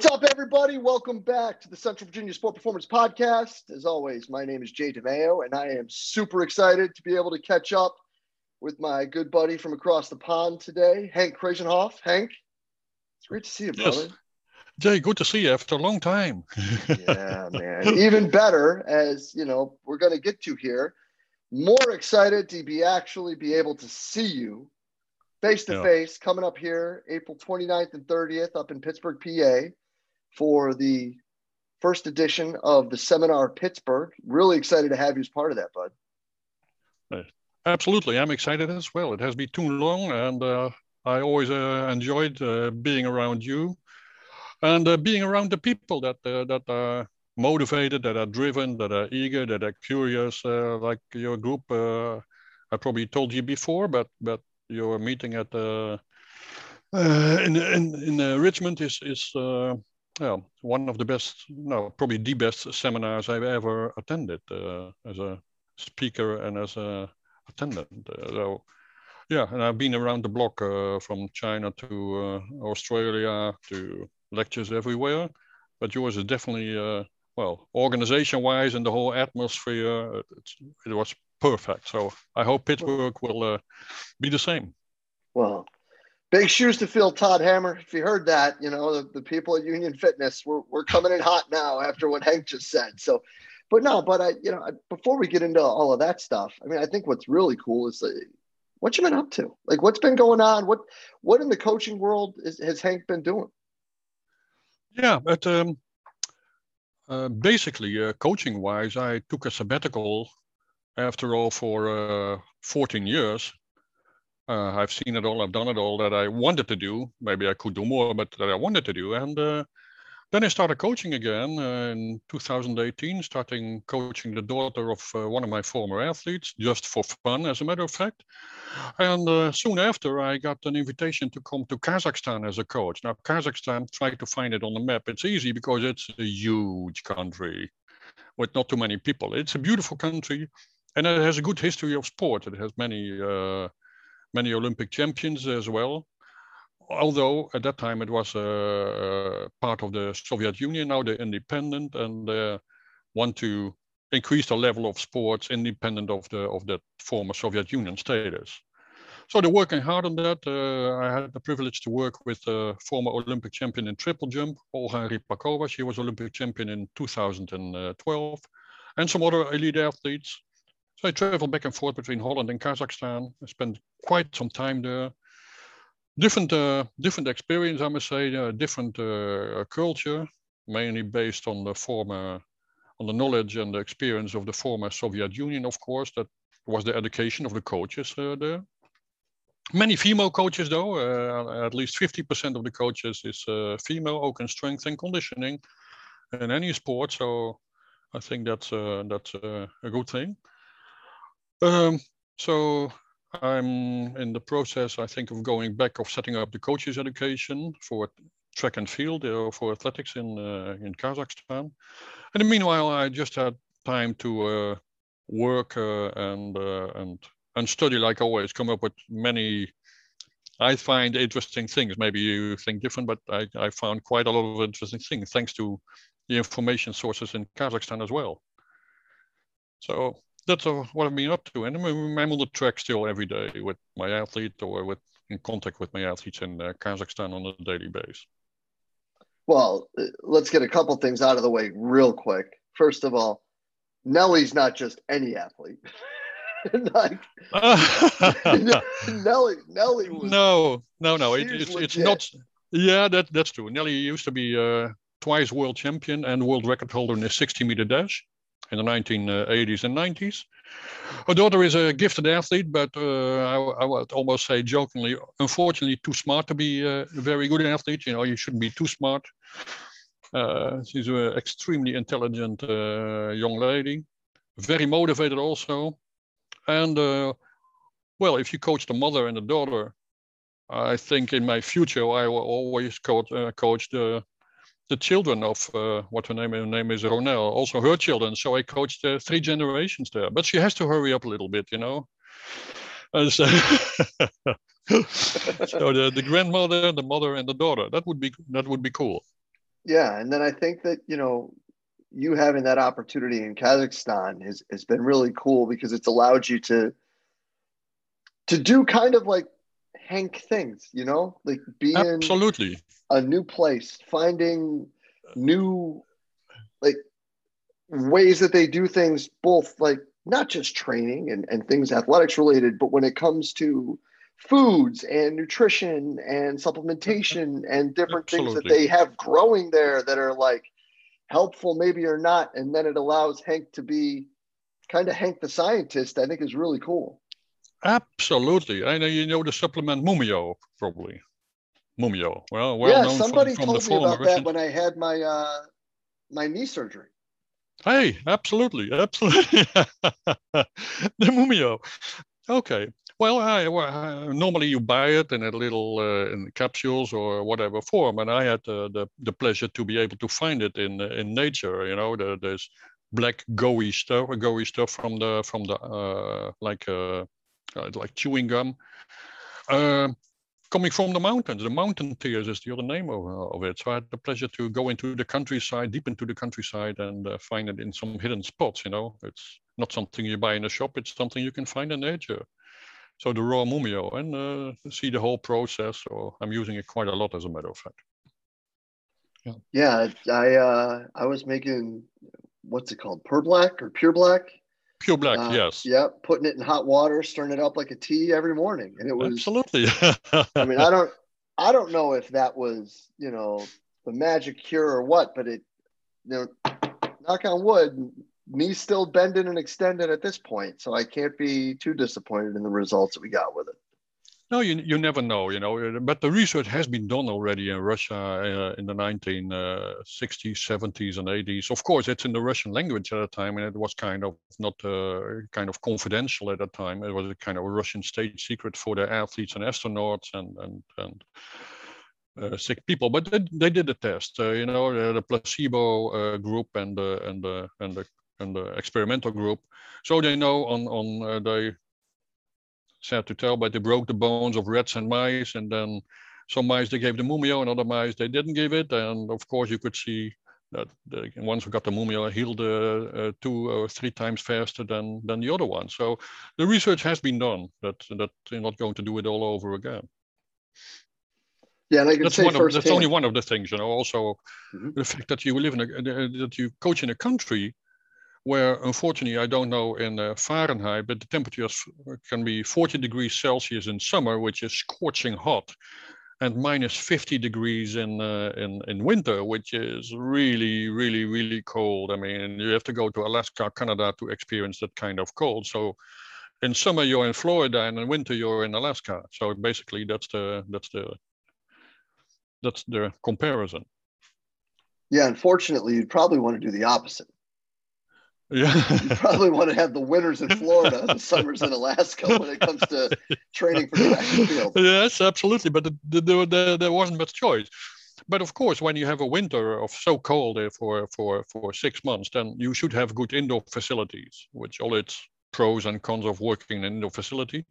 What's up, everybody? Welcome back to the Central Virginia Sport Performance Podcast. As always, my name is Jay DeMayo, and I am super excited to be able to catch up with my good buddy from across the pond today, Hank Kraaijenhof. Hank, it's great to see you, brother. Yes. Jay, good to see you after a long time. yeah, man. Even better, as you know, we're going to get to here. More excited to be actually be able to see you face to face coming up here April 29th and 30th up in Pittsburgh, PA for the first edition of the seminar Pittsburgh. Really excited to have you as part of that, bud. Uh, absolutely, I'm excited as well. It has been too long, and uh, I always uh, enjoyed uh, being around you and uh, being around the people that uh, that are motivated, that are driven, that are eager, that are curious, like your group. I probably told you before, but but your meeting at in in in Richmond is is well, one of the best, no, probably the best seminars I've ever attended uh, as a speaker and as a attendant. Uh, so, yeah, and I've been around the block uh, from China to uh, Australia to lectures everywhere. But yours is definitely, uh, well, organization-wise and the whole atmosphere, it was perfect. So I hope Pittsburgh will uh, be the same. Well, big shoes to fill, Todd Hamer. If you heard that, you know, the, the people at Union Fitness, we're, we're coming in hot now after what Hank just said. So, but no, but I, you know, before we get into all of that stuff, I mean, I think what's really cool is what you been up to? Like, what's been going on? What, what in the coaching world is, has Hank been doing? Yeah, but um, uh, basically, uh, coaching wise, I took a sabbatical after all for uh, 14 years uh, I've seen it all, I've done it all that I wanted to do. Maybe I could do more, but that I wanted to do. And uh, then I started coaching again uh, in 2018, starting coaching the daughter of uh, one of my former athletes, just for fun, as a matter of fact. And uh, soon after, I got an invitation to come to Kazakhstan as a coach. Now, Kazakhstan, try to find it on the map. It's easy because it's a huge country with not too many people. It's a beautiful country and it has a good history of sport. It has many uh, many Olympic champions as well. Although at that time it was uh, part of the Soviet Union, now they're independent and uh, want to increase the level of sports independent of the of that former Soviet Union status. So they're working hard on that. Uh, I had the privilege to work with a former Olympic champion in triple jump, Olga Rypakova. She was Olympic champion in 2012, and some other elite athletes. So I traveled back and forth between Holland and Kazakhstan. I spent quite some time there. Different, uh, different experience, I must say, uh, different uh, culture, mainly based on the former, on the knowledge and the experience of the former Soviet Union, of course. That was the education of the coaches uh, there. Many female coaches, though, uh, at least 50% of the coaches is uh, female, oak in strength and conditioning in any sport. So I think that's, that's a good thing. Um, so I'm in the process, I think, of going back of setting up the coaches education for track and field or uh, for athletics in uh, in Kazakhstan. And meanwhile, I just had time to uh, work uh, and uh, and and study like always. Come up with many. I find interesting things. Maybe you think different, but I, I found quite a lot of interesting things thanks to the information sources in Kazakhstan as well. So that's what I've been up to. And I'm on the track still every day with my athlete or with in contact with my athletes in uh, Kazakhstan on a daily basis. Well, uh, let's get a couple things out of the way real quick. First of all, Nelli's not just any athlete. like, Nelli, Nelli was. No, no, no. It, it's, it's not. Yeah, that that's true. Nelli used to be uh, twice world champion and world record holder in the 60 meter dash in the 1980s and 90s. Her daughter is a gifted athlete, but uh, I, I, would almost say jokingly, unfortunately, too smart to be a very good athlete. You know, you shouldn't be too smart. Uh, she's an extremely intelligent uh, young lady, very motivated also. And uh, well, if you coach the mother and the daughter, I think in my future I will always coach, uh, coach the the children of uh, what her name, her name is Ronel, also her children. So I coached uh, three generations there. But she has to hurry up a little bit, you know. So, so the, the grandmother, the mother, and the daughter. That would be that would be cool. Yeah, and then I think that you know you having that opportunity in Kazakhstan has, has been really cool because it's allowed you to to do kind of like Hank things, you know, like being absolutely a new place, finding new like ways that they do things, both like not just training and, and things athletics related, but when it comes to foods and nutrition and supplementation and different Absolutely. things that they have growing there that are like helpful maybe or not and then it allows hank to be kind of hank the scientist i think is really cool. Absolutely. I know you know the supplement mumio probably mumio. Well well yeah somebody from, from told me about that when i had my uh my knee surgery. Hey absolutely absolutely. The mumio. Okay. Well, I, well, normally you buy it in a little uh, in capsules or whatever form, and I had uh, the the pleasure to be able to find it in in nature. You know, the, there's black gooey stuff, gooey stuff from the from the uh, like uh, uh, like chewing gum. Uh, coming from the mountains, the mountain tears is the other name of, of it. So I had the pleasure to go into the countryside, deep into the countryside, and find it in some hidden spots. You know, it's not something you buy in a shop; it's something you can find in nature so the raw Mumio and uh, see the whole process. So I'm using it quite a lot, as a matter of fact. Yeah, yeah I uh, I was making what's it called, pure black or pure black. Pure black, uh, yes. Yeah, putting it in hot water, stirring it up like a tea every morning, and it was absolutely. I mean, I don't, I don't know if that was, you know, the magic cure or what, but it, you know, knock on wood, knee's still bending and extending at this point, so I can't be too disappointed in the results that we got with it. No, you, you never know, you know, but the research has been done already in Russia uh, in the 1960s, 70s, and 80s. Of course, it's in the Russian language at the time, and it was kind of not uh, kind of confidential at the time. It was a kind of Russian state secret for the athletes and astronauts and and and uh, sick people. But they, they did a test, uh, you know, the, placebo uh, group and the and the and the and the experimental group. So they know on, on uh, they sad to tell, but they broke the bones of rats and mice. And then some mice they gave the mumio and other mice they didn't give it. And of course you could see that the ones who got the mumio healed uh, uh, two or three times faster than, than the other ones. So the research has been done that, that they're not going to do it all over again. Yeah, and I can that's say one of, that's only one of the things, you know. Also, mm-hmm. the fact that you live in a that you coach in a country where unfortunately I don't know in uh, Fahrenheit, but the temperatures can be 40 degrees Celsius in summer, which is scorching hot, and minus 50 degrees in uh, in in winter, which is really really really cold. I mean, you have to go to Alaska, Canada to experience that kind of cold. So. In summer you're in Florida, and in winter you're in Alaska. So basically, that's the that's the that's the comparison. Yeah, unfortunately, you'd probably want to do the opposite. Yeah. you probably want to have the winters in Florida, the summers in Alaska when it comes to training for track and field. Yes, absolutely. But the, the, the, there wasn't much choice. But of course, when you have a winter of so cold for, for, for six months, then you should have good indoor facilities, which all its pros and cons of working in an indoor facility.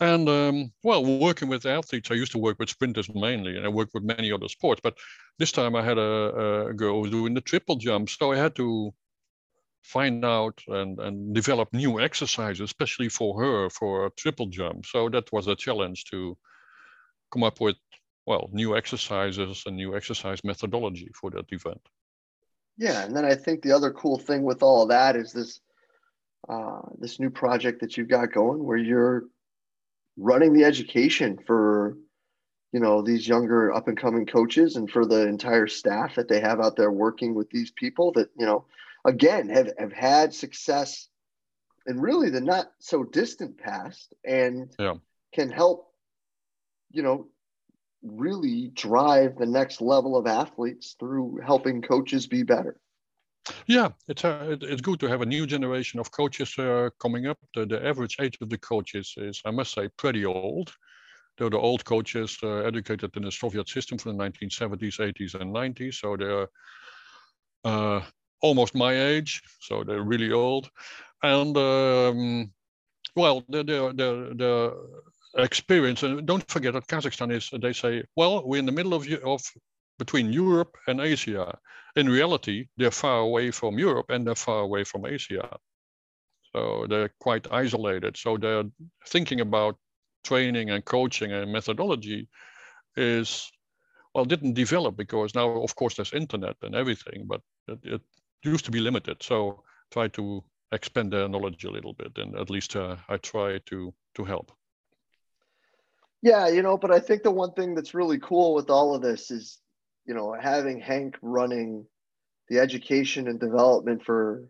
And um, well, working with athletes, I used to work with sprinters mainly, and I worked with many other sports. But this time I had a, a girl doing the triple jump, so I had to find out and, and develop new exercises, especially for her for a triple jump. So that was a challenge to come up with, well, new exercises and new exercise methodology for that event. Yeah, and then I think the other cool thing with all of that is this uh, this new project that you've got going, where you're running the education for you know these younger up and coming coaches and for the entire staff that they have out there working with these people that you know again have, have had success in really the not so distant past and yeah. can help you know really drive the next level of athletes through helping coaches be better. Yeah it's uh, it's good to have a new generation of coaches uh, coming up. The, the average age of the coaches is i must say pretty old. They're the old coaches uh, educated in the soviet system from the 1970s 80s and 90s so they're uh, almost my age, so they're really old. And um, well, the, the, the, experience, and don't forget that Kazakhstan is, they say, well, we're in the middle of, of between Europe and Asia. In reality, they're far away from Europe and they're far away from Asia. So they're quite isolated. So they're thinking about training and coaching and methodology is well didn't develop because now of course there's internet and everything, but it, it used to be limited. So try to expand their knowledge a little bit, and at least uh, I try to to help. Yeah, you know, but I think the one thing that's really cool with all of this is, you know, having Hank running the education and development for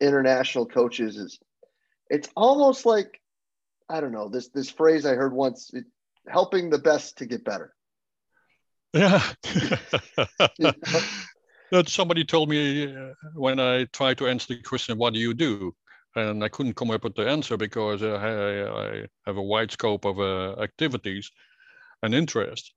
international coaches is it's almost like I don't know this this phrase I heard once it, helping the best to get better. Yeah. that somebody told me uh, when I tried to answer the question, "What do you do?" and I couldn't come up with the answer because uh, I, I, have a wide scope of uh, activities and interests.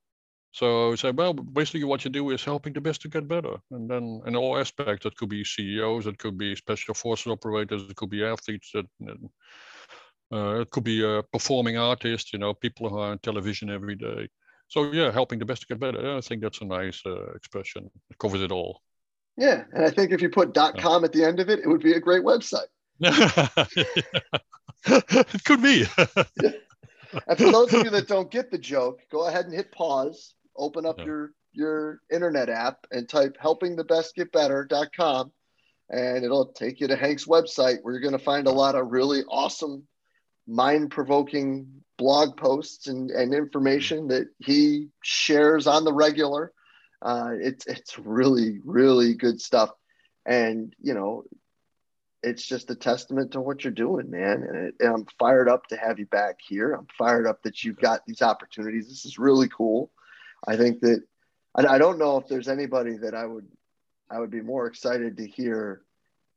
So I said, well, basically what you do is helping the best to get better. And then in all aspects, it could be CEOs, it could be special forces operators, it could be athletes, it, uh, it could be a performing artists, you know, people who are on television every day. So yeah, helping the best to get better. I think that's a nice uh, expression. It covers it all. Yeah, and I think if you put .com at the end of it, it would be a great website. it could be. and for those of you that don't get the joke, go ahead and hit pause, open up yeah. your your internet app and type helpingthebestgetbetter.com and it'll take you to Hank's website where you're going to find a lot of really awesome mind-provoking blog posts and, and information that he shares on the regular. Uh, it's it's really really good stuff, and you know it's just a testament to what you're doing, man. And, it, and, I'm fired up to have you back here. I'm fired up that you've got these opportunities. This is really cool. I think that I, I don't know if there's anybody that I would I would be more excited to hear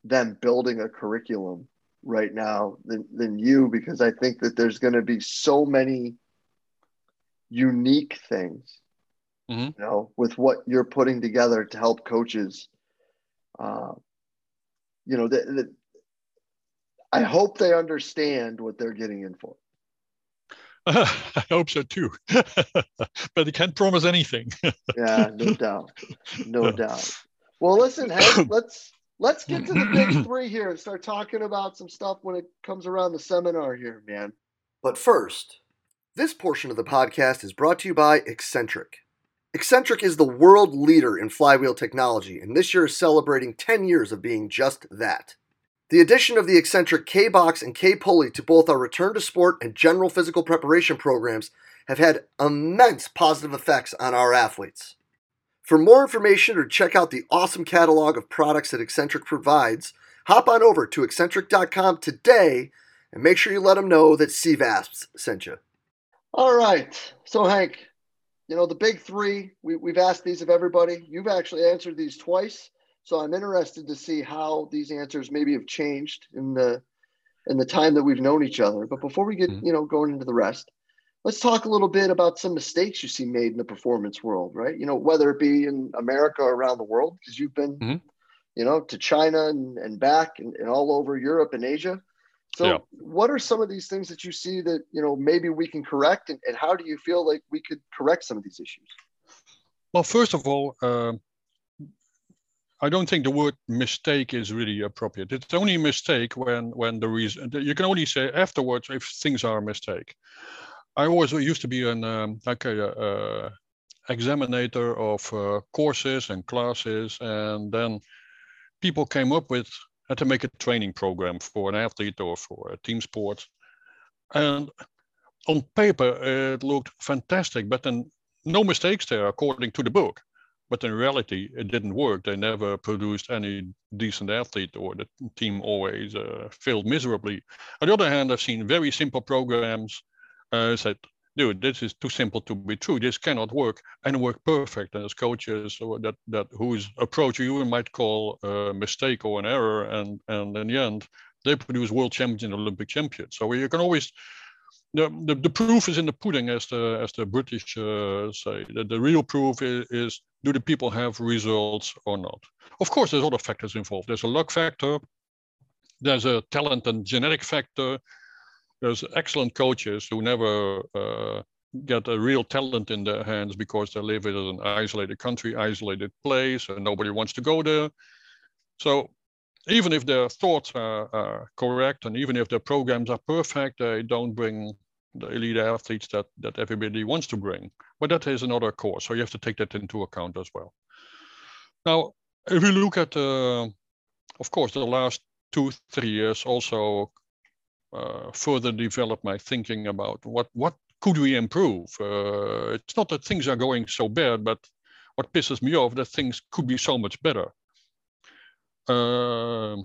them building a curriculum right now than, than you because I think that there's going to be so many unique things, mm-hmm. you know, with what you're putting together to help coaches. Uh, you know, that I hope they understand what they're getting in for. Uh, I hope so too, but they can't promise anything. yeah, no doubt, no doubt. Well, listen, Hank, let's let's get to the big three here and start talking about some stuff when it comes around the seminar here, man. But first, this portion of the podcast is brought to you by Exxentric. Exxentric is the world leader in flywheel technology, and this year is celebrating 10 years of being just that. The addition of the Exxentric K Box and kPulley to both our return to sport and general physical preparation programs have had immense positive effects on our athletes. For more information or check out the awesome catalog of products that Exxentric provides, hop on over to exxentric.com today and make sure you let them know that CVASPS sent you. All right. So, Hank, you know, the big three, we, we've asked these of everybody. You've actually answered these twice. So I'm interested to see how these answers maybe have changed in the in the time that we've known each other. But before we get, mm-hmm. you know, going into the rest, let's talk a little bit about some mistakes you see made in the performance world, right? You know, whether it be in America or around the world, because you've been, mm-hmm. you know, to China and, and back and, and all over Europe and Asia. So, yeah. what are some of these things that you see that you know maybe we can correct, and, and how do you feel like we could correct some of these issues? Well, first of all, uh, I don't think the word mistake is really appropriate. It's only a mistake when when the reason you can only say afterwards if things are a mistake. I always used to be an um, like a, a examiner of uh, courses and classes, and then people came up with had to make a training program for an athlete or for a team sport. And on paper, it looked fantastic, but then no mistakes there according to the book. But in reality, it didn't work. They never produced any decent athlete, or the team always uh, failed miserably. On the other hand, I've seen very simple programs uh, said dude, this is too simple to be true. This cannot work and work perfect. And as coaches, that that whose approach you might call a mistake or an error, and and in the end, they produce world champions and Olympic champions. So you can always the, the, the proof is in the pudding, as the as the British uh, say. The, the real proof is, is do the people have results or not? Of course, there's other factors involved. There's a luck factor. There's a talent and genetic factor there's excellent coaches who never uh, get a real talent in their hands because they live in an isolated country, isolated place, and nobody wants to go there. So even if their thoughts are, are, correct and even if their programs are perfect, they don't bring the elite athletes that, that everybody wants to bring. But that is another course. So you have to take that into account as well. Now, if we look at, uh, of course, the last two, three years also uh, further develop my thinking about what, what could we improve? Uh, it's not that things are going so bad, but what pisses me off that things could be so much better. Uh,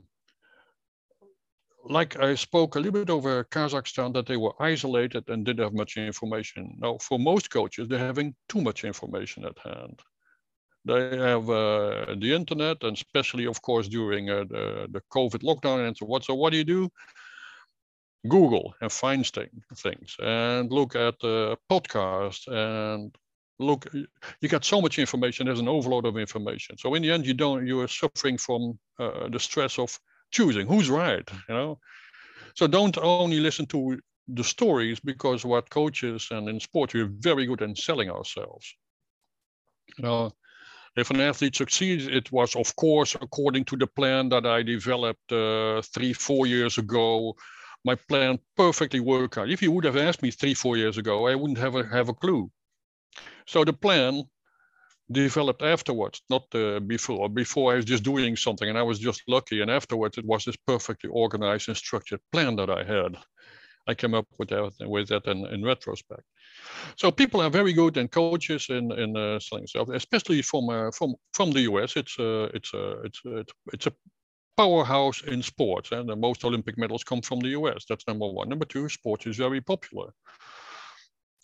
like I spoke a little bit over Kazakhstan, that they were isolated and didn't have much information. Now, for most coaches, they're having too much information at hand. They have uh, the internet, and especially, of course, during uh, the, the COVID lockdown and so what. So, what do you do? Google and find things and look at the podcast and look you get so much information there's an overload of information. So in the end you don't you're suffering from uh, the stress of choosing who's right you know? So don't only listen to the stories because what coaches and in sport we're very good in selling ourselves. You know if an athlete succeeds it was of course according to the plan that i developed uh, three four years ago my plan perfectly worked out if you would have asked me three four years ago i wouldn't have a, have a clue so the plan developed afterwards, not uh, before. Before I was just doing something and I was just lucky. And afterwards, it was this perfectly organized and structured plan that I had. I came up with that, with that in, in retrospect. So people are very good and coaches in in uh, selling stuff, especially from uh, from from the US. It's uh, it's uh, it's it's it's a powerhouse in sports, and the most Olympic medals come from the US. That's number one. Number two, sports is very popular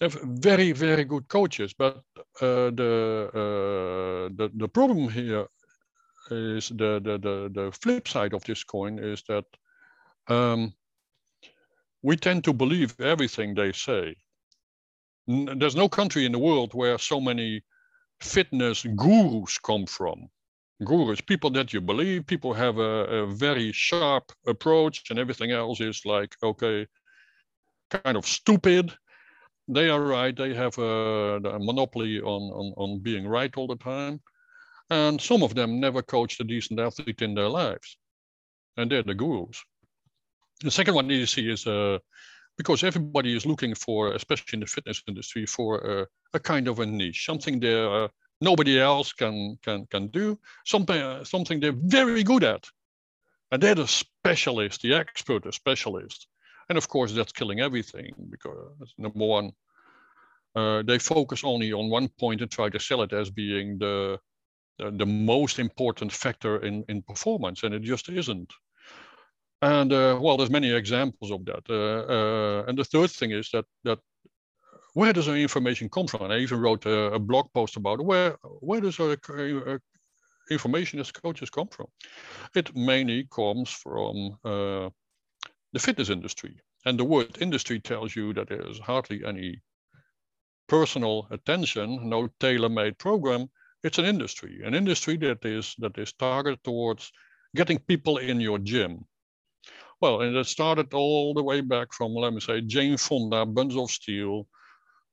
They have very very good coaches but uh, the, uh, the the problem here is the, the the the flip side of this coin is that um, we tend to believe everything they say N there's no country in the world where so many fitness gurus come from gurus people that you believe people have a, a very sharp approach and everything else is like okay kind of stupid they are right. They have a, a monopoly on, on, on being right all the time. And some of them never coached a decent athlete in their lives. And they're the gurus. The second one you see is uh, because everybody is looking for, especially in the fitness industry, for a, a kind of a niche, something there uh, nobody else can can can do, something uh, something they're very good at, and they're the specialist, the expert, the specialist. And of course, that's killing everything because number one, uh, they focus only on one point and try to sell it as being the the, the most important factor in, in performance, and it just isn't. And uh, well, there's many examples of that. Uh, uh and the third thing is that that where does our information come from? And I even wrote a, a blog post about where where does our uh, information as coaches come from? It mainly comes from uh, the fitness industry. And the word industry tells you that there's hardly any personal attention, no tailor-made program. It's an industry, an industry that is that is targeted towards getting people in your gym. Well, and it started all the way back from, let me say, Jane Fonda, Buns of Steel,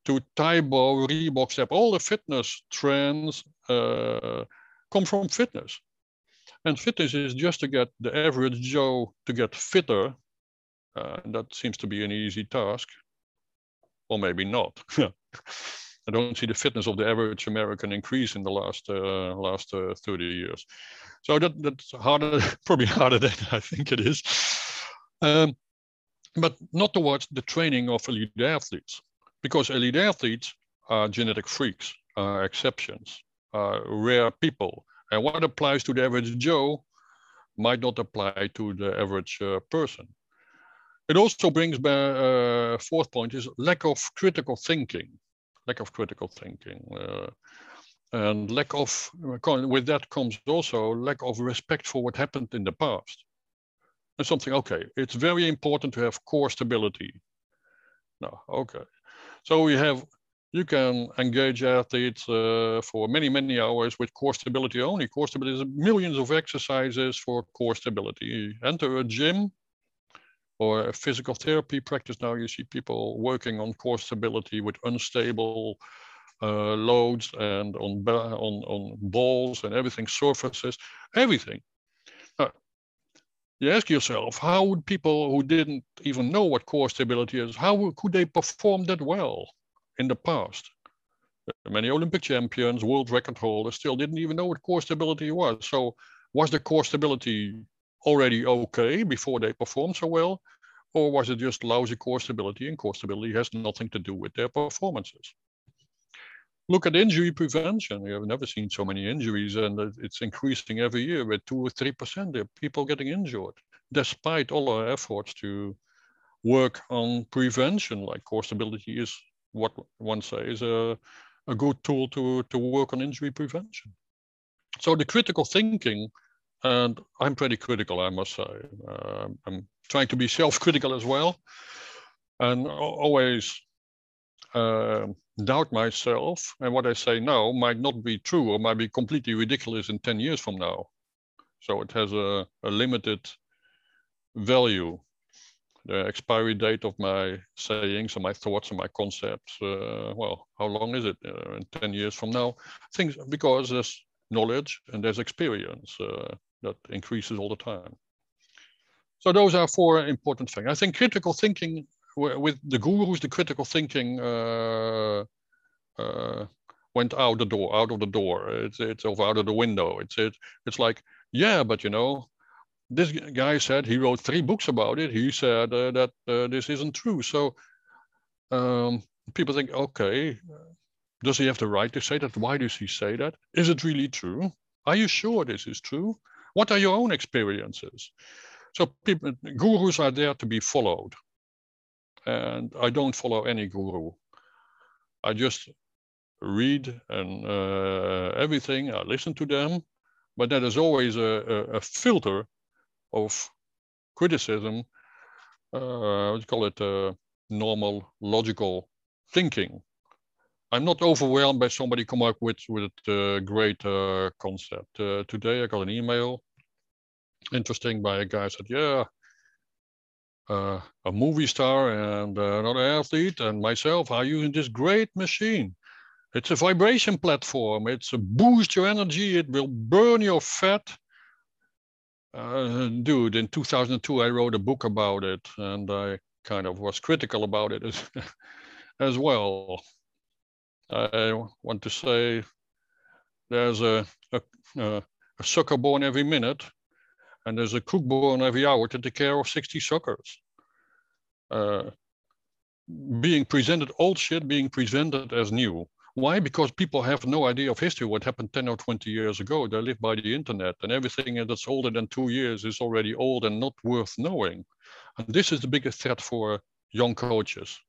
to Tae Bo, Reebok Step. All the fitness trends uh, come from fitness. And fitness is just to get the average Joe to get fitter uh, that seems to be an easy task, or maybe not. I don't see the fitness of the average American increase in the last uh, last uh, 30 years. So that, that's harder, probably harder than I think it is. Um, but not towards the training of elite athletes, because elite athletes are genetic freaks, are exceptions, are rare people. And what applies to the average Joe might not apply to the average uh, person. It also brings back, uh, fourth point is lack of critical thinking, lack of critical thinking. Uh, and lack of, with that comes also lack of respect for what happened in the past. And something, okay, it's very important to have core stability. No, okay. So we have, you can engage athletes uh, for many, many hours with core stability only. Core stability is millions of exercises for core stability. Enter a gym, or a physical therapy practice now you see people working on core stability with unstable uh, loads and on, on, on balls and everything, surfaces, everything. You ask yourself, how would people who didn't even know what core stability is, how could they perform that well in the past? Many Olympic champions, world record holders still didn't even know what core stability was. So was the core stability already okay before they performed so well? Or was it just lousy core stability and core stability has nothing to do with their performances? Look at injury prevention. We have never seen so many injuries, and it's increasing every year with two or three percent of people getting injured, despite all our efforts to work on prevention. Like core stability is what one says a, a good tool to to work on injury prevention. So the critical thinking, and I'm pretty critical, I must say. Uh, I'm trying to be self-critical as well, and always. Uh, doubt myself and what I say now might not be true or might be completely ridiculous in 10 years from now. So it has a, a limited value. The expiry date of my sayings and my thoughts and my concepts, uh, well, how long is it? Uh, in 10 years from now? Things because there's knowledge and there's experience uh, that increases all the time. So those are four important things. I think critical thinking with the gurus, the critical thinking uh, uh, went out the door, out of the door. It's it's over out of the window. It's it, it's like yeah, but you know, this guy said he wrote three books about it. He said uh, that uh, this isn't true. So um, people think, okay, does he have the right to say that? Why does he say that? Is it really true? Are you sure this is true? What are your own experiences? So people, gurus are there to be followed and I don't follow any guru. I just read and uh, everything. I listen to them, but that is always a, a, a filter of criticism. Uh, what do you call it? Uh, normal, logical thinking. I'm not overwhelmed by somebody come up with with a great uh, concept. Uh, today I got an email, interesting, by a guy said, "Yeah, uh, a movie star and uh, another athlete and myself are using this great machine. It's a vibration platform. It's a boost your energy. It will burn your fat. Uh, dude, in 2002, I wrote a book about it and I kind of was critical about it as, as well. I want to say there's a, a, a sucker born every minute and there's a cook born every hour to take care of 60 suckers. Uh, being presented old shit being presented as new. Why? Because people have no idea of history, what happened 10 or 20 years ago. They live by the internet, and everything that's older than two years is already old and not worth knowing. And this is the biggest threat for young coaches.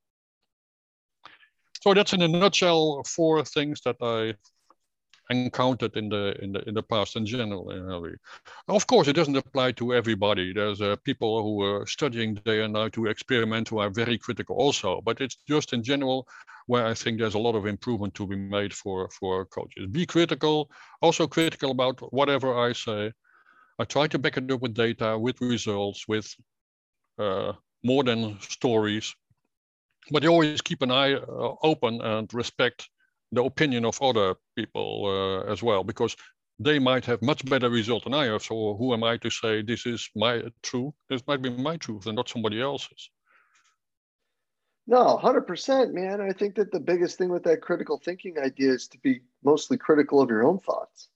So that's in a nutshell four things that I encountered in the in the in the past in general. Of course, it doesn't apply to everybody. There's uh, people who are studying day and night to experiment who are very critical also. But it's just in general where I think there's a lot of improvement to be made for for coaches. Be critical, also critical about whatever I say. I try to back it up with data, with results, with uh, more than stories. But you always keep an eye uh, open and respect the opinion of other people uh, as well, because they might have much better result than I have. So who am I to say this is my truth? This might be my truth and not somebody else's. No, 100%, man. I think that the biggest thing with that critical thinking idea is to be mostly critical of your own thoughts.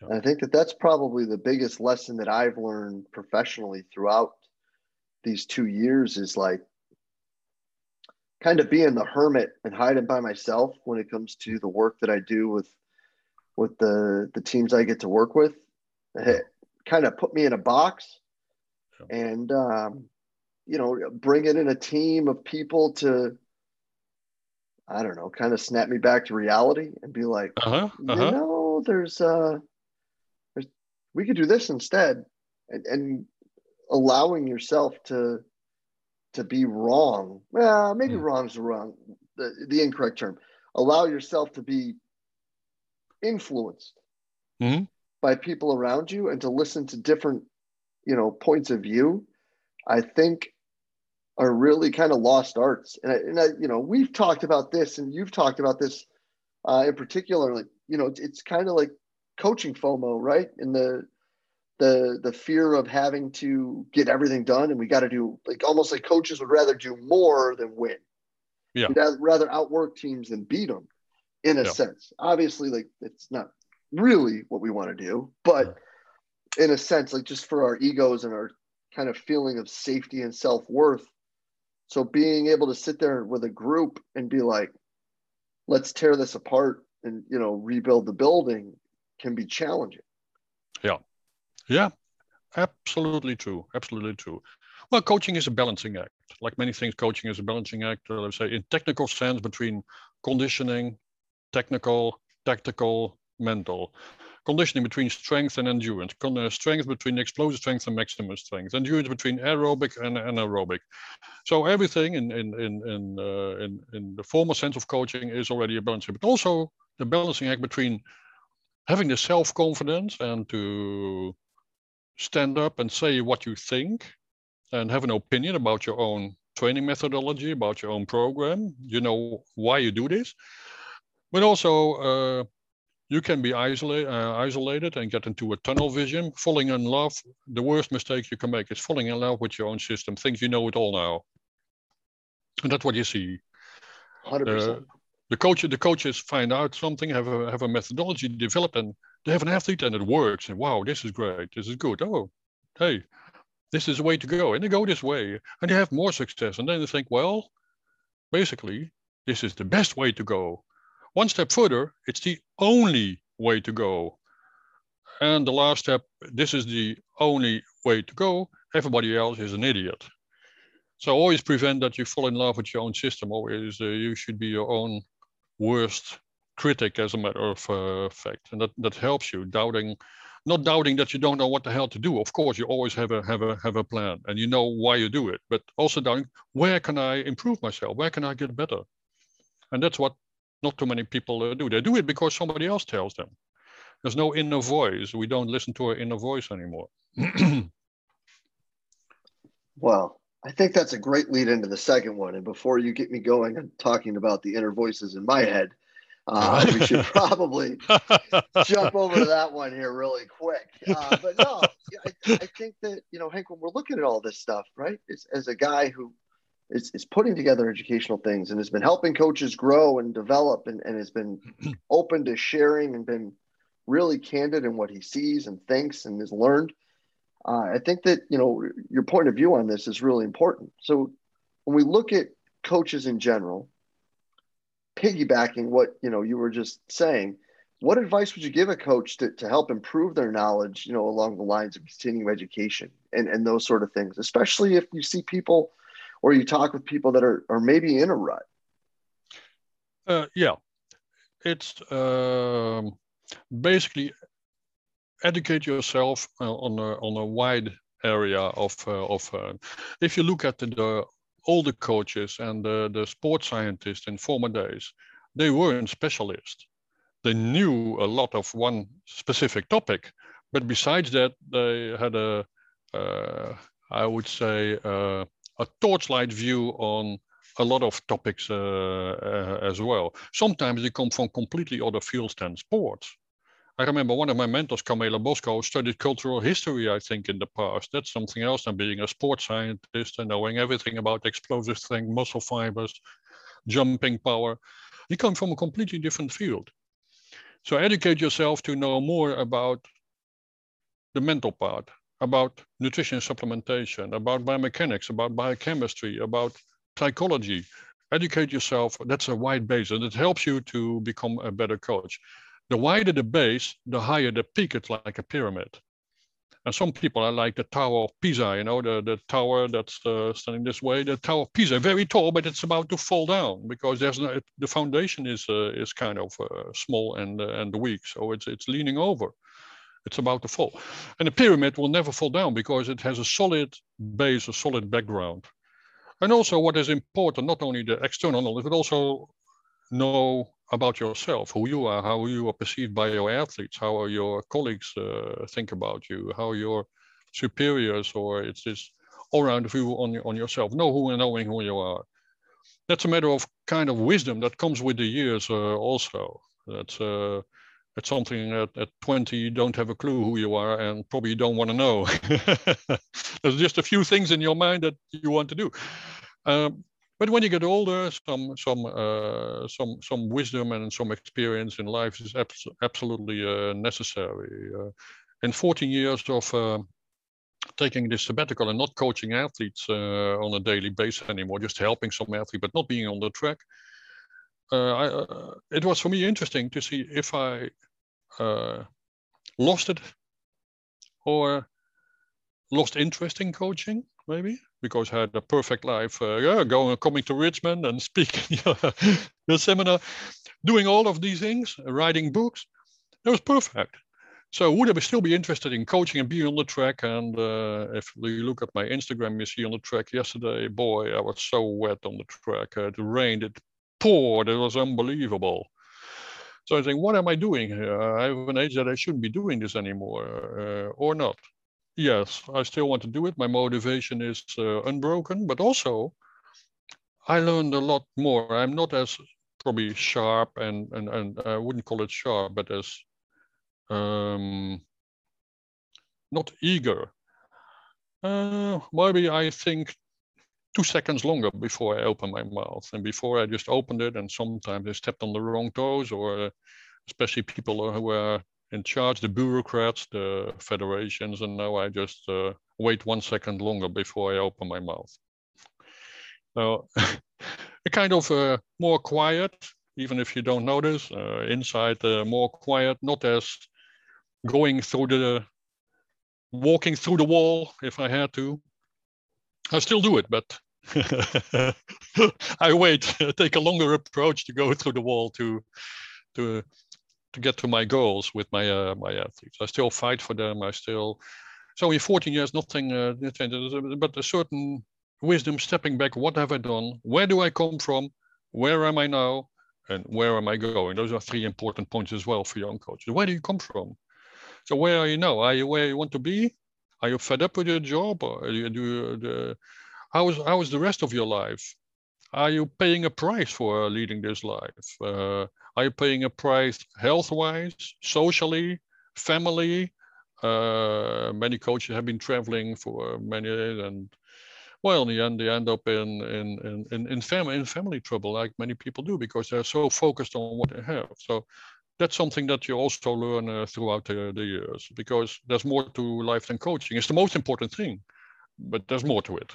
Yeah. And I think that that's probably the biggest lesson that I've learned professionally throughout these two years is like kind of being the hermit and hiding by myself when it comes to the work that I do with with the the teams I get to work with. It kind of put me in a box, and um, you know, bringing in a team of people to I don't know, kind of snap me back to reality and be like, uh-huh, uh-huh. you know, there's uh, there's we could do this instead, and, and allowing yourself to to be wrong. Well, maybe mm. wrong is the wrong, the, the incorrect term. Allow yourself to be influenced mm-hmm. by people around you and to listen to different, you know, points of view. I think are really kind of lost arts. And, I, and I, you know, we've talked about this, and you've talked about this uh, in particular. Like, you know, it's, it's kind of like coaching FOMO, right? In the the the fear of having to get everything done, and we got to do like almost like coaches would rather do more than win. Yeah, We'd rather outwork teams than beat them, in a yeah. sense. Obviously, like it's not really what we want to do, but yeah. in a sense, like just for our egos and our kind of feeling of safety and self worth. So being able to sit there with a group and be like, let's tear this apart and you know rebuild the building can be challenging. Yeah, yeah, absolutely true. Absolutely true. Well, coaching is a balancing act. Like many things, coaching is a balancing act. Uh, let's say in technical sense between conditioning, technical, tactical, mental conditioning between strength and endurance, uh, strength between explosive strength and maximum strength, endurance between aerobic and anaerobic. So everything in in in in, uh, in, in the formal sense of coaching is already a balancing, but also the balancing act between having the self-confidence and to stand up and say what you think and have an opinion about your own training methodology, about your own program. You know why you do this, but also uh, you can be isolate, uh, isolated and get into a tunnel vision. Falling in love, the worst mistake you can make is falling in love with your own system. Think you know it all now. And that's what you see. 100%. Uh, the coach, the coaches find out something, have a have a methodology developed, and they have an athlete, and it works. And wow, this is great. This is good. Oh, hey, this is the way to go. And they go this way, and they have more success. And then they think, well, basically, this is the best way to go. One step further, it's the only way to go. And the last step, this is the only way to go. Everybody else is an idiot. So always prevent that you fall in love with your own system. Always, uh, you should be your own worst critic, as a matter of uh, fact, and that that helps you doubting, not doubting that you don't know what the hell to do. Of course, you always have a have a have a plan, and you know why you do it. But also doubting where can I improve myself? Where can I get better? And that's what not too many people uh, do. They do it because somebody else tells them. There's no inner voice. We don't listen to our inner voice anymore. well, I think that's a great lead into the second one. And before you get me going and talking about the inner voices in my head, uh, we should probably jump over to that one here really quick. Uh, but no, I, I, think that, you know, Hank, when we're looking at all this stuff, right, as, as a guy who is, is putting together educational things and has been helping coaches grow and develop and, and has been open to sharing and been really candid in what he sees and thinks and has learned. Uh, I think that you know your point of view on this is really important. So when we look at coaches in general, piggybacking what you know you were just saying, what advice would you give a coach to, to help improve their knowledge, you know, along the lines of continuing education and, and those sort of things, especially if you see people or you talk with people that are, are maybe in a rut? Uh, yeah, it's um, basically educate yourself uh, on a, on a wide area of uh, of. Uh, if you look at the, the older coaches and the, the sports scientists in former days, they weren't specialists. They knew a lot of one specific topic, but besides that, they had a, uh, I would say, uh, a torchlight view on a lot of topics uh, uh, as well. Sometimes they come from completely other fields than sports. I remember one of my mentors, Carmelo Bosco, studied cultural history, I think, in the past. That's something else than being a sports scientist and knowing everything about explosive strength, muscle fibers, jumping power. You come from a completely different field. So educate yourself to know more about the mental part, about nutrition supplementation, about biomechanics, about biochemistry, about psychology. Educate yourself. That's a wide base, and it helps you to become a better coach. The wider the base, the higher the peak. It's like a pyramid. And some people are like the Tower of Pisa, you know, the, the tower that's uh, standing this way. The Tower of Pisa, very tall, but it's about to fall down because there's no, the foundation is uh, is kind of uh, small and uh, and weak, so it's it's leaning over it's about to fall. And the pyramid will never fall down because it has a solid base, a solid background. And also what is important, not only the external knowledge, but also know about yourself, who you are, how you are perceived by your athletes, how your colleagues uh, think about you, how your superiors or it's this all-round view on on yourself. Know who and knowing who you are. That's a matter of kind of wisdom that comes with the years uh, also. That's uh, that's something at, at 20 you don't have a clue who you are and probably don't want to know. There's just a few things in your mind that you want to do. Um, but when you get older, some some uh, some some wisdom and some experience in life is abs absolutely uh, necessary. Uh, in 14 years of uh, taking this sabbatical and not coaching athletes uh, on a daily basis anymore, just helping some athlete, but not being on the track, uh, I, it was for me interesting to see if I lost it or lost interest in coaching, maybe because I had a perfect life. Uh, yeah, going coming to Richmond and speaking the seminar, doing all of these things, writing books. It was perfect. So would I still be interested in coaching and being on the track? And uh, if you look at my Instagram, you see on the track yesterday, boy, I was so wet on the track. Uh, it rained, it poured, it was unbelievable. So I think, what am I doing here? I have an age that I shouldn't be doing this anymore, uh, or not yes, I still want to do it. My motivation is uh, unbroken, but also I learned a lot more. I'm not as probably sharp and and and I wouldn't call it sharp, but as um, not eager. Uh, maybe I think two seconds longer before I open my mouth, and before I just opened it, and sometimes I stepped on the wrong toes, or uh, especially people who are in charge, the bureaucrats, the federations, and now I just uh, wait one second longer before I open my mouth. So a kind of uh, more quiet, even if you don't notice, uh, inside uh, more quiet, not as going through the, walking through the wall if I had to. I still do it, but I wait, take a longer approach to go through the wall to, to to get to my goals with my uh, my athletes. I still fight for them. I still so in 14 years nothing uh, but a certain wisdom stepping back. What have I done? Where do I come from? Where am I now? And where am I going? Those are three important points as well for young coaches. Where do you come from? So where are you now? Are you where you want to be? Are you fed up with your job? Or do you do the how is how is the rest of your life? Are you paying a price for leading this life? Uh, are you paying a price health-wise, socially, family? Uh, many coaches have been traveling for many years, and well, in the end, they end up in in in in, family in family trouble, like many people do, because they're so focused on what they have. So that's something that you also learn uh, throughout the, the years, because there's more to life than coaching. It's the most important thing, but there's more to it.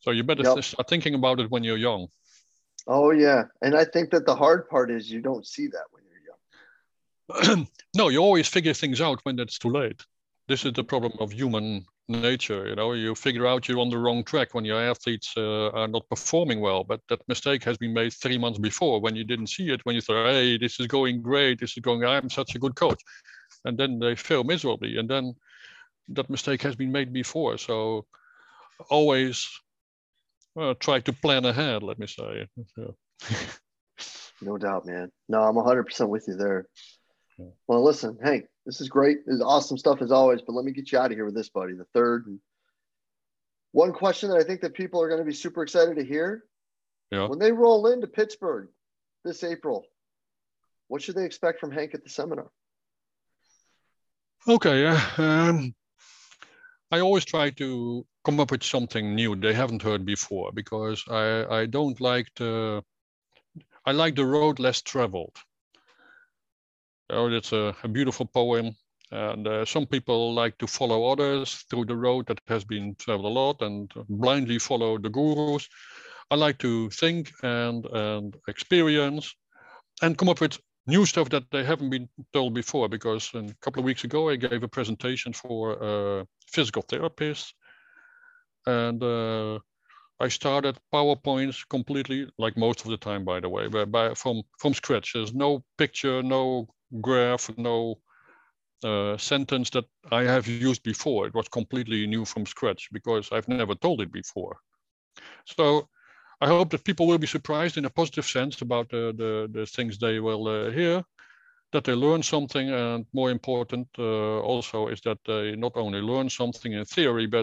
So you better yep. start thinking about it when you're young. Oh yeah, and I think that the hard part is you don't see that when you're young. no, you always figure things out when it's too late. This is the problem of human nature. You know, you figure out you're on the wrong track when your athletes uh, are not performing well, but that mistake has been made three months before when you didn't see it. When you thought, "Hey, this is going great. This is going. I'm such a good coach," and then they fail miserably, and then that mistake has been made before. So always well, try to plan ahead, let me say. no doubt, man. No, I'm 100% with you there. Yeah. Well, listen, Hank, this is great. This is awesome stuff as always, but let me get you out of here with this, buddy. The third one question that I think that people are going to be super excited to hear. Yeah. When they roll into Pittsburgh this April, what should they expect from Hank at the seminar? Okay. Uh, um, I always try to come up with something new they haven't heard before because I, I don't like the I like the road less traveled. Oh, it's a, a beautiful poem, and uh, some people like to follow others through the road that has been traveled a lot and blindly follow the gurus. I like to think and and experience and come up with new stuff that they haven't been told before because a couple of weeks ago I gave a presentation for uh, physical therapists and uh, I started PowerPoints completely, like most of the time, by the way, by, from from scratch. There's no picture, no graph, no uh, sentence that I have used before. It was completely new from scratch because I've never told it before. So I hope that people will be surprised in a positive sense about the the, the things they will uh, hear. that they learn something, and more important uh, also is that they not only learn something in theory, but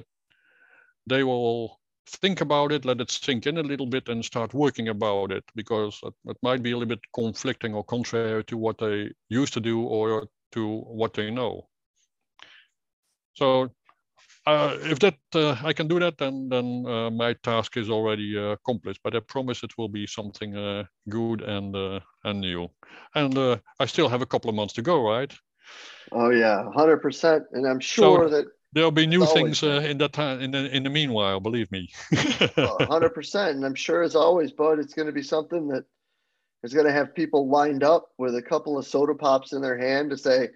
they will think about it, let it sink in a little bit, and start working about it because it, it might be a little bit conflicting or contrary to what they used to do or to what they know. So uh, if that uh, I can do that, then then uh, my task is already uh, accomplished. But I promise it will be something uh, good and uh, and new. And I still have a couple of months to go, right? Oh yeah, hundred percent. And I'm sure so that there'll be new things in that time. In the in the meanwhile, believe me. Hundred percent. And I'm sure, as always, Bud, it's going to be something that is going to have people lined up with a couple of soda pops in their hand to say,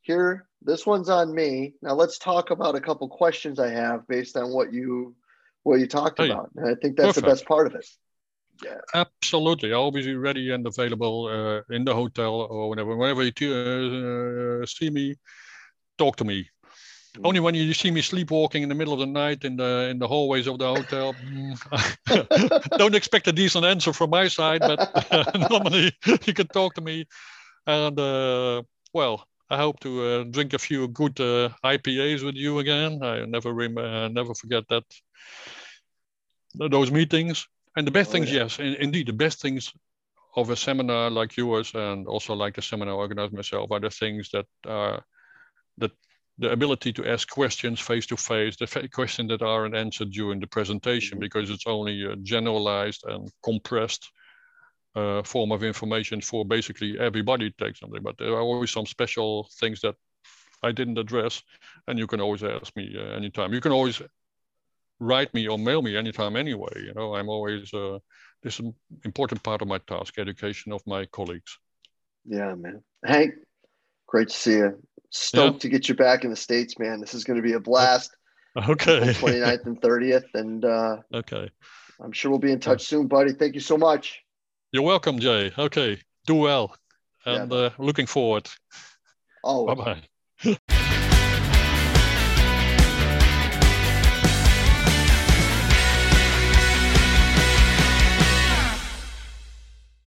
"Here, this one's on me. Now let's talk about a couple questions I have based on what you what you talked hey, about. And I think that's perfect. the best part of it. Yeah. Absolutely. I'll be ready and available uh, in the hotel or whenever. Whenever you uh, uh, see me, talk to me. Mm. Only when you see me sleepwalking in the middle of the night in the in the hallways of the hotel, mm, don't expect a decent answer from my side. But normally you can talk to me, and uh, well, I hope to uh, drink a few good uh, IPAs with you again. I never rem- uh, never forget that those meetings. And the best oh, things, yeah. yes, in, indeed, the best things of a seminar like yours, and also like the seminar organized myself, are the things that are that the ability to ask questions face to face, the fa- questions that aren't answered during the presentation mm-hmm. because it's only a generalized and compressed uh, form of information for basically everybody to take something. But there are always some special things that I didn't address, and you can always ask me uh, anytime. You can always write me or mail me anytime anyway. You know, I'm always uh, this is an important part of my task, education of my colleagues. Yeah, man. Hank, great to see you. Stoked yeah. to get you back in the States, man. This is going to be a blast. Okay. 29th and 30th. And uh, okay. I'm sure we'll be in touch soon, buddy. Thank you so much. You're welcome, Jay. Okay, do well, and yeah. uh, looking forward. Oh, bye bye.